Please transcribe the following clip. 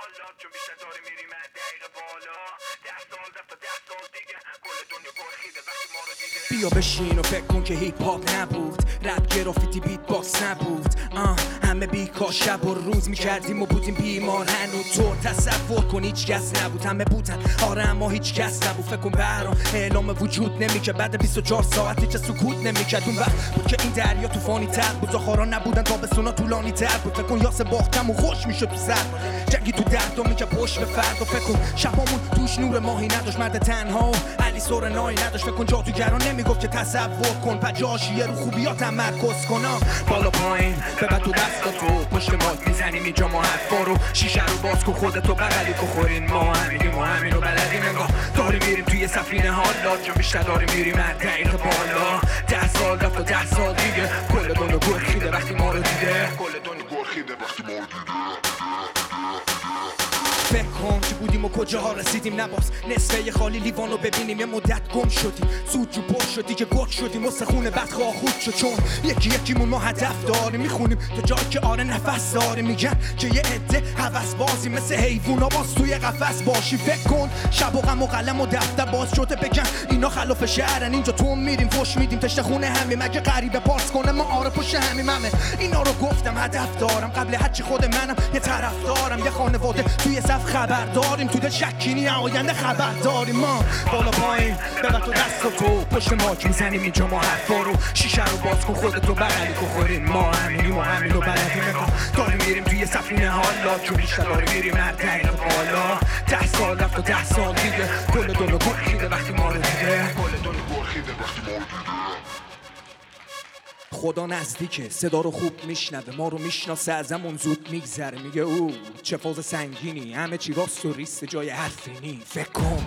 حالا چون بیشتر میریم دقیقه بالا. ده سال ده سال دیگه. کل دنیا وقتی ما رو دیده بیا بشین و فکر کن که هیپ هاپ نبود. رپ گرافیتی بیت باکس نبود. آه. همه بیکار شب و روز می‌کردیم و بودیم بیمار هنو تو تصور کن هیچ کس نبود. همه بودن. آره اما هیچ کس نبود. فکر کن برام اعلام وجود نمی‌کرد. بعد 24 ساعت هیچ سکوت نمی‌کرد. اون وقت بود که این دریا طوفانی تر بود. زخارا نبودن. تابستونا طولانی تر بود. فکر کن یاس باختم و خوش می‌شد تو سر. جنگی تو تا می‌کرد. پشت به فرد فکر کن شبامون توش نور ماهی نداشت. مرد تنها. و علی سورنایی نداشت. فکر کن جادوگران نمی‌گفت که تصور کن. پجاشیه رو خوبیا تمرکز کن بالا پایین ببر تو دست تو پشت ماک می‌زنیم. اینجا ما حرفا رو شیشه رو باز کن. خودتو بغلی که خورین ما همینیم و همین رو بلدیم. انگار داریم میریم توی سفینه حالا چون بیشتر داریم میریم. از دقیقه بالا. ده سال رفت و ده سال دیگه. کل دنیا گرخیده وقتی ما رو دیده. کل دنیا گرخیده وقتی ما رو دیده. فکر کن که بودیم و کجاها رسیدیم. نباز نصفه خالی لیوانو ببینیم. یه مدت گم شدیم. زود جو پر شدی که گرگ شدیم. و خونه بدخواه خود شد چون یکی یکیمون ما هدف داریم. می‌خونیم تا جایی که آره نفس داریم. میگن که یه عده هوس بازی مثل حیوونا باز توی قفس باشی. فکر کن شب و غم و قلم و دفتر باز شده. بگن اینا خلاف شهرن. اینجا تو میریم فش میدیم. تشت خونه همیم. مگه غریبه پارس کنه ما آره پشت همیم. همه اینا رو گفتم. هدف دارم. قبل هرچی خود منم یه طرف دارم یه خانواده توی صف خبر داریم تو دل شکینی آینده خبر داریم ما. بالا پایین ببر تو دست و تو. پشت ماک می‌زنیم اینجا ما حرفا رو. شیشه رو باز کن خودتو بغلی که خورین ما همینیم و همین رو بلدیم. داریم میریم توی سفینه حالا. چون بیشتر داریم میریم هر دقیقه بالا. ده سال رفت و ده سال دیگه کل دنیا گرخیده وقتی ما رو دیده. کل دنیا گرخیده وقتی ما رو دیده. خدا نزدیکه. صدا رو خوب میشنوه ما رو می‌شناسه ازمون زود میگذره. میگه او چه فاز سنگینی. همه چی راست و ریست جای حرفی نی. فکر کن.